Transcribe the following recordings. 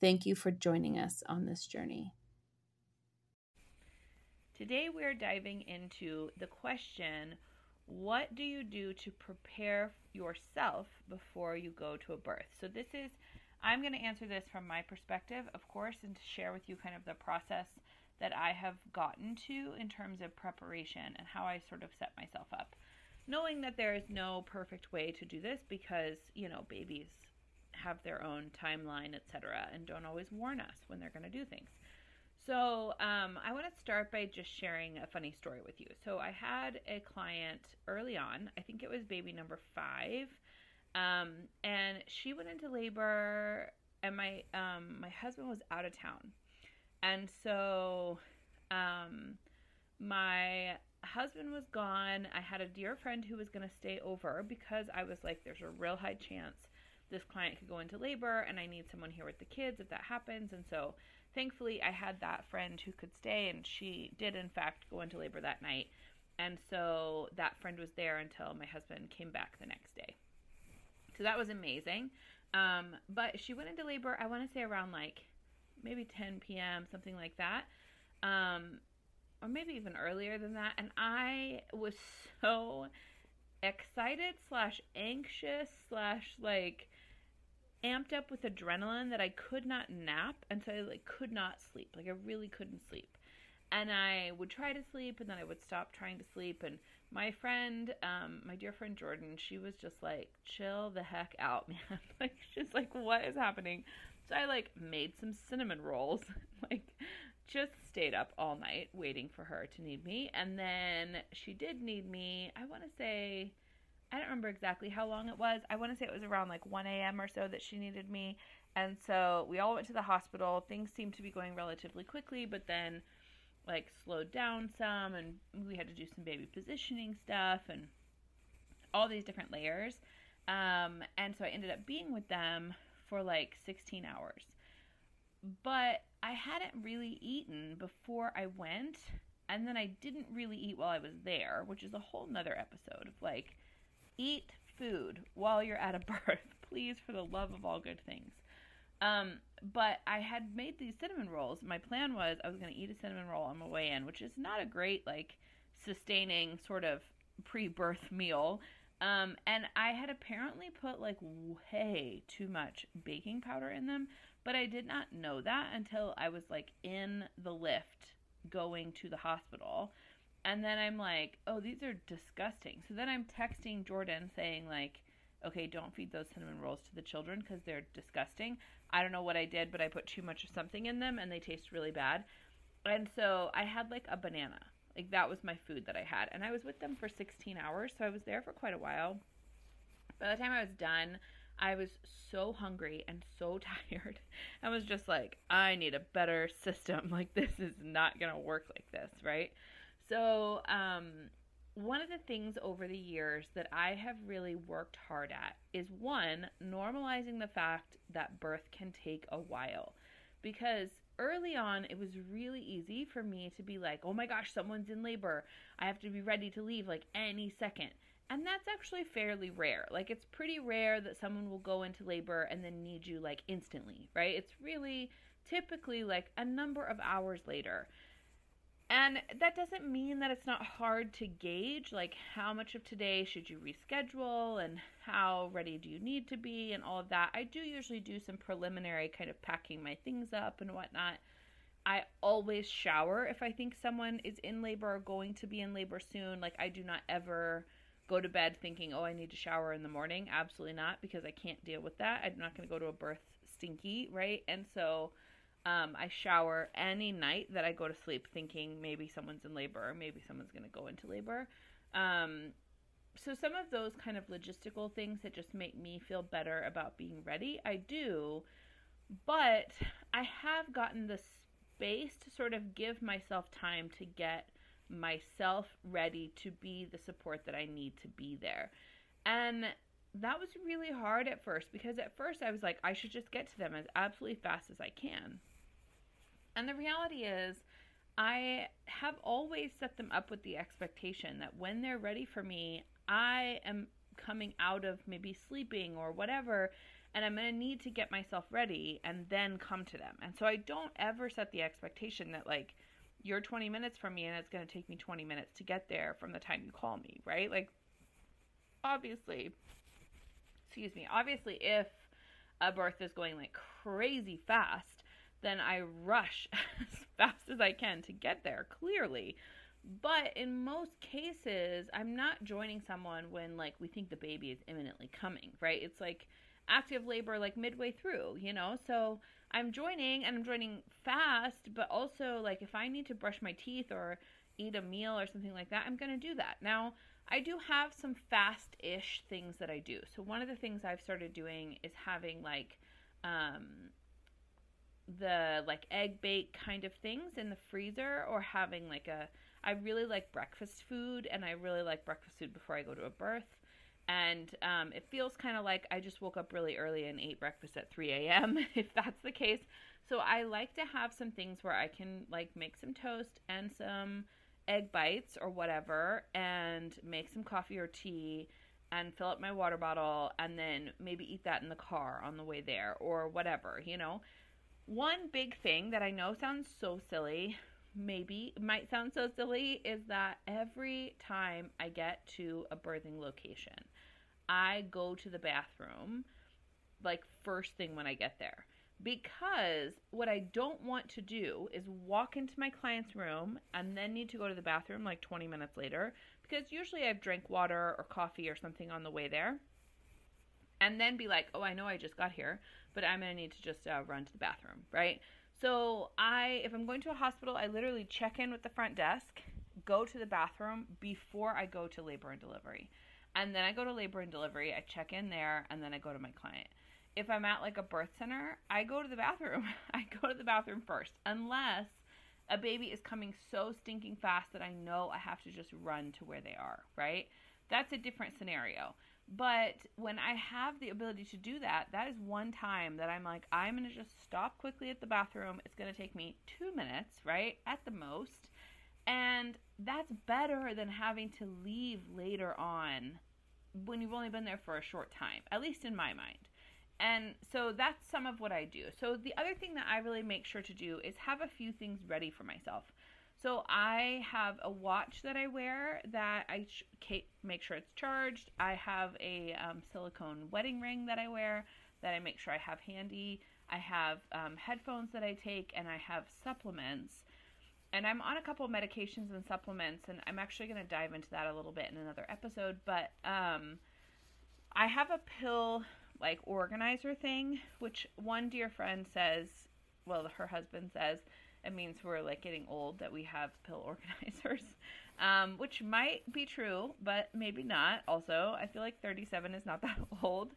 Thank you for joining us on this journey. Today, we're diving into the question what do you do to prepare yourself before you go to a birth? So, this is, I'm going to answer this from my perspective, of course, and to share with you kind of the process that I have gotten to in terms of preparation and how I sort of set myself up. Knowing that there is no perfect way to do this because, you know, babies have their own timeline, etc., and don't always warn us when they're going to do things. So, um, I want to start by just sharing a funny story with you. So, I had a client early on, I think it was baby number five, um, and she went into labor, and my um, my husband was out of town, and so um, my husband was gone. I had a dear friend who was going to stay over because I was like, there's a real high chance this client could go into labor, and I need someone here with the kids if that happens, and so thankfully, I had that friend who could stay, and she did, in fact, go into labor that night. And so that friend was there until my husband came back the next day. So that was amazing. Um, but she went into labor, I want to say around like maybe 10 p.m., something like that. Um, or maybe even earlier than that. And I was so excited slash anxious slash like amped up with adrenaline that I could not nap and so I like could not sleep. Like I really couldn't sleep. And I would try to sleep and then I would stop trying to sleep and my friend, um, my dear friend Jordan, she was just like, chill the heck out, man. like she's like, what is happening? So I like made some cinnamon rolls, like just stayed up all night waiting for her to need me. And then she did need me, I want to say I don't remember exactly how long it was. I want to say it was around like 1 a.m. or so that she needed me. And so we all went to the hospital. Things seemed to be going relatively quickly, but then like slowed down some and we had to do some baby positioning stuff and all these different layers. Um, and so I ended up being with them for like 16 hours. But I hadn't really eaten before I went, and then I didn't really eat while I was there, which is a whole nother episode of like eat food while you're at a birth, please, for the love of all good things. Um, but I had made these cinnamon rolls. My plan was I was going to eat a cinnamon roll on my way in, which is not a great, like, sustaining sort of pre birth meal. Um, and I had apparently put like way too much baking powder in them, but I did not know that until I was like in the lift going to the hospital. And then I'm like, oh, these are disgusting. So then I'm texting Jordan saying, like, okay, don't feed those cinnamon rolls to the children because they're disgusting. I don't know what I did, but I put too much of something in them and they taste really bad. And so I had like a banana. Like that was my food that I had. And I was with them for 16 hours. So I was there for quite a while. By the time I was done, I was so hungry and so tired. I was just like, I need a better system. Like, this is not going to work like this, right? So, um, one of the things over the years that I have really worked hard at is one, normalizing the fact that birth can take a while. Because early on, it was really easy for me to be like, oh my gosh, someone's in labor. I have to be ready to leave like any second. And that's actually fairly rare. Like, it's pretty rare that someone will go into labor and then need you like instantly, right? It's really typically like a number of hours later. And that doesn't mean that it's not hard to gauge, like how much of today should you reschedule and how ready do you need to be and all of that. I do usually do some preliminary kind of packing my things up and whatnot. I always shower if I think someone is in labor or going to be in labor soon. Like, I do not ever go to bed thinking, oh, I need to shower in the morning. Absolutely not, because I can't deal with that. I'm not going to go to a birth stinky, right? And so um, I shower any night that I go to sleep thinking maybe someone's in labor or maybe someone's going to go into labor. Um, so some of those kind of logistical things that just make me feel better about being ready, I do. But I have gotten the space to sort of give myself time to get myself ready to be the support that I need to be there. And that was really hard at first because at first I was like, I should just get to them as absolutely fast as I can. And the reality is, I have always set them up with the expectation that when they're ready for me, I am coming out of maybe sleeping or whatever, and I'm going to need to get myself ready and then come to them. And so I don't ever set the expectation that, like, you're 20 minutes from me and it's going to take me 20 minutes to get there from the time you call me, right? Like, obviously, excuse me, obviously, if a birth is going like crazy fast, then I rush as fast as I can to get there, clearly. But in most cases, I'm not joining someone when like we think the baby is imminently coming, right? It's like active labor like midway through, you know? So I'm joining and I'm joining fast, but also like if I need to brush my teeth or eat a meal or something like that, I'm going to do that. Now, I do have some fast ish things that I do. So one of the things I've started doing is having like um, the like egg bake kind of things in the freezer or having like a I really like breakfast food and I really like breakfast food before I go to a birth. And um, it feels kind of like I just woke up really early and ate breakfast at 3 a.m. if that's the case. So I like to have some things where I can like make some toast and some egg bites or whatever and make some coffee or tea and fill up my water bottle and then maybe eat that in the car on the way there or whatever, you know. One big thing that I know sounds so silly, maybe might sound so silly, is that every time I get to a birthing location, I go to the bathroom like first thing when I get there. Because what I don't want to do is walk into my client's room and then need to go to the bathroom like 20 minutes later. Because usually I've drank water or coffee or something on the way there and then be like, oh, I know I just got here, but I'm going to need to just uh, run to the bathroom, right? So I, if I'm going to a hospital, I literally check in with the front desk, go to the bathroom before I go to labor and delivery. And then I go to labor and delivery, I check in there, and then I go to my client. If I'm at like a birth center, I go to the bathroom. I go to the bathroom first, unless a baby is coming so stinking fast that I know I have to just run to where they are, right? That's a different scenario. But when I have the ability to do that, that is one time that I'm like, I'm going to just stop quickly at the bathroom. It's going to take me two minutes, right? At the most. And that's better than having to leave later on when you've only been there for a short time, at least in my mind. And so that's some of what I do. So the other thing that I really make sure to do is have a few things ready for myself. So I have a watch that I wear that I make sure it's charged. I have a um, silicone wedding ring that I wear that I make sure I have handy. I have um, headphones that I take, and I have supplements. And I'm on a couple of medications and supplements, and I'm actually going to dive into that a little bit in another episode. But um, I have a pill like organizer thing, which one dear friend says, well, her husband says it means we're like getting old that we have pill organizers, um, which might be true, but maybe not. Also, I feel like 37 is not that old.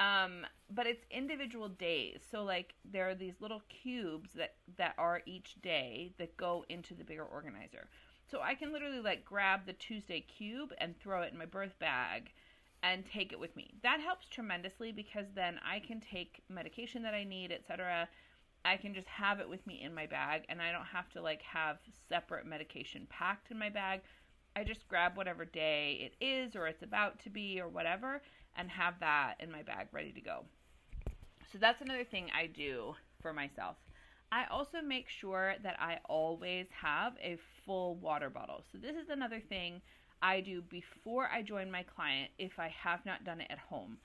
Um, but it's individual days. So like there are these little cubes that that are each day that go into the bigger organizer. So I can literally like grab the Tuesday cube and throw it in my birth bag and take it with me. That helps tremendously because then I can take medication that I need, etc I can just have it with me in my bag and I don't have to like have separate medication packed in my bag. I just grab whatever day it is or it's about to be or whatever and have that in my bag ready to go. So that's another thing I do for myself. I also make sure that I always have a full water bottle. So this is another thing I do before I join my client if I have not done it at home.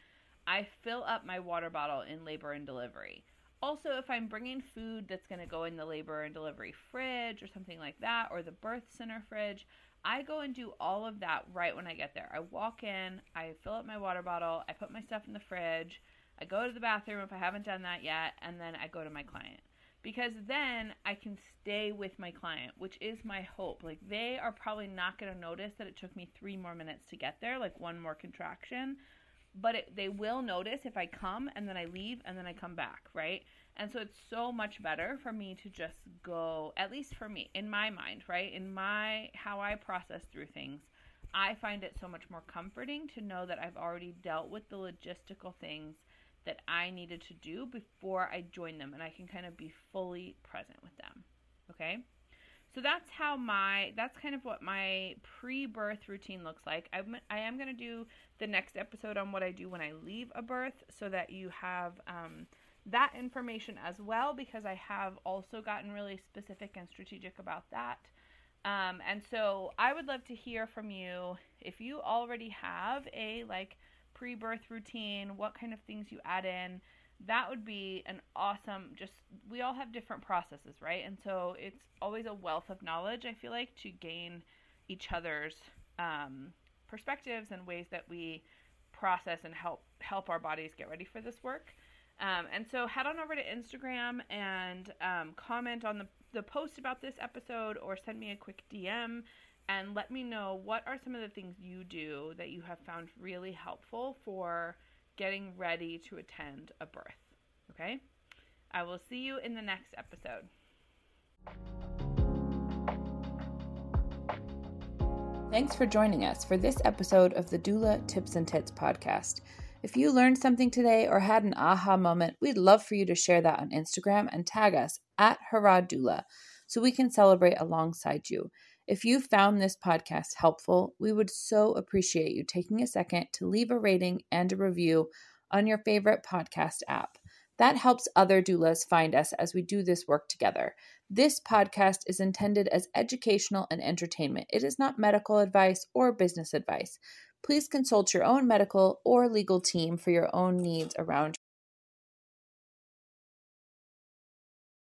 I fill up my water bottle in labor and delivery. Also, if I'm bringing food that's going to go in the labor and delivery fridge or something like that, or the birth center fridge, I go and do all of that right when I get there. I walk in, I fill up my water bottle, I put my stuff in the fridge, I go to the bathroom if I haven't done that yet, and then I go to my client. Because then I can stay with my client, which is my hope. Like, they are probably not going to notice that it took me three more minutes to get there, like one more contraction but it, they will notice if I come and then I leave and then I come back, right? And so it's so much better for me to just go, at least for me, in my mind, right? In my, how I process through things, I find it so much more comforting to know that I've already dealt with the logistical things that I needed to do before I join them and I can kind of be fully present with them, okay? So that's how my that's kind of what my pre-birth routine looks like. I'm, I am going to do the next episode on what I do when I leave a birth so that you have um, that information as well because I have also gotten really specific and strategic about that. Um, and so I would love to hear from you if you already have a like pre-birth routine, what kind of things you add in that would be an awesome just we all have different processes right? And so it's always a wealth of knowledge i feel like to gain each other's um, perspectives and ways that we process and help help our bodies get ready for this work. Um, and so head on over to instagram and um, comment on the, the post about this episode or send me a quick dm and let me know what are some of the things you do that you have found really helpful for getting ready to attend a birth. Okay? I will see you in the next episode. Thanks for joining us for this episode of the Doula Tips and Tits podcast. If you learned something today or had an aha moment, we'd love for you to share that on Instagram and tag us at Harrod Doula so we can celebrate alongside you. If you found this podcast helpful, we would so appreciate you taking a second to leave a rating and a review on your favorite podcast app. That helps other doulas find us as we do this work together. This podcast is intended as educational and entertainment. It is not medical advice or business advice. Please consult your own medical or legal team for your own needs around